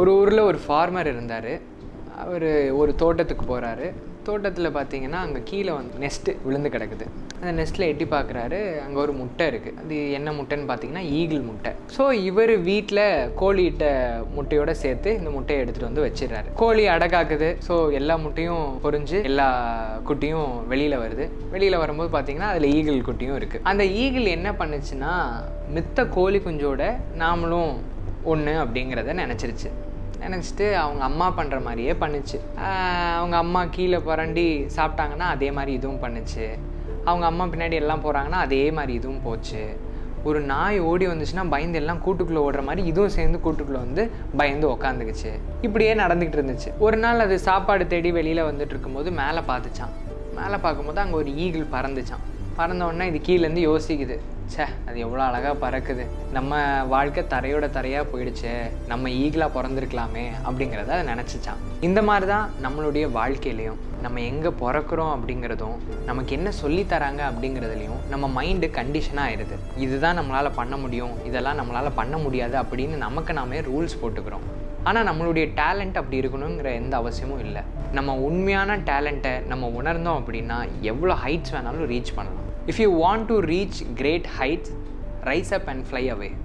ஒரு ஊரில் ஒரு ஃபார்மர் இருந்தார். அவர் ஒரு தோட்டத்துக்கு போகிறாரு தோட்டத்தில் பார்த்தீங்கன்னா அங்கே கீழே வந்து நெஸ்ட்டு விழுந்து கிடக்குது. அந்த நெஸ்ட்டில் எட்டி பார்க்குறாரு அங்கே ஒரு முட்டை இருக்குது அது என்ன முட்டைன்னு பார்த்தீங்கன்னா ஈகிள் முட்டை. ஸோ இவர் வீட்டில் கோழியிட்ட முட்டையோட சேர்த்து இந்த முட்டையை எடுத்துகிட்டு வந்து வச்சிடுறாரு. கோழி அடகாக்குது ஸோ எல்லா முட்டையும் பொறிஞ்சு எல்லா குட்டியும் வெளியில் வருது. வெளியில் வரும்போது பார்த்தீங்கன்னா அதில் ஈகிள் குட்டியும் இருக்குது அந்த ஈகிள் என்ன பண்ணுச்சுன்னா மித்த கோழி குஞ்சோட நாமளும் ஒன்று அப்படிங்கிறத நினச்சிருச்சு. நினச்சிட்டு அவங்க அம்மா பண்ணுற மாதிரியே பண்ணுச்சு. அவங்க அம்மா கீழே புரண்டி சாப்பிட்டாங்கன்னா அதே மாதிரி இதுவும் பண்ணுச்சு. அவங்க அம்மா பின்னாடி எல்லாம் போகிறாங்கன்னா அதே மாதிரி இதுவும் போச்சு. ஒரு நாய் ஓடி வந்துச்சுன்னா பயந்து எல்லாம் கூட்டுக்குள்ளே ஓடுற மாதிரி இதுவும் சேர்ந்து கூட்டுக்குள்ளே வந்து பயந்து உக்காந்துக்குச்சு. இப்படியே நடந்துக்கிட்டு இருந்துச்சு. ஒரு நாள் அது சாப்பாடு தேடி வெளியில் வந்துட்டு இருக்கும்போது மேலே பார்த்துச்சான் மேலே பார்க்கும்போது அங்கே ஒரு ஈகிள் பறந்துச்சான் பறந்தோடனே இது கீழேருந்து யோசிக்குது. ச்சே அது எவ்வளோ அழகாக பறக்குது. நம்ம வாழ்க்கை தரையோட தரையாக போயிடுச்சு நம்ம ஈகிளாக பிறந்திருக்கலாமே அப்படிங்கிறத அதை நினச்சிச்சான் இந்த மாதிரி தான் நம்மளுடைய வாழ்க்கையிலையும் நம்ம எங்கே பிறக்கிறோம் அப்படிங்கிறதும் நமக்கு என்ன சொல்லி தராங்க அப்படிங்கிறதுலையும் நம்ம மைண்டு கண்டிஷனாக ஆயிடுது இதுதான் நம்மளால் பண்ண முடியும் இதெல்லாம் நம்மளால் பண்ண முடியாது அப்படின்னு நமக்கு நாமே ரூல்ஸ் போட்டுக்கிறோம். ஆனால் நம்மளுடைய டேலண்ட் அப்படி இருக்கணுங்கிற எந்த அவசியமும் இல்லை. நம்ம உண்மையான டேலண்ட்டை நம்ம உணர்ந்தோம் அப்படின்னா எவ்வளோ ஹைட்ஸ் வேணாலும் ரீச் பண்ணலாம். If you want to reach great heights, rise up and fly away.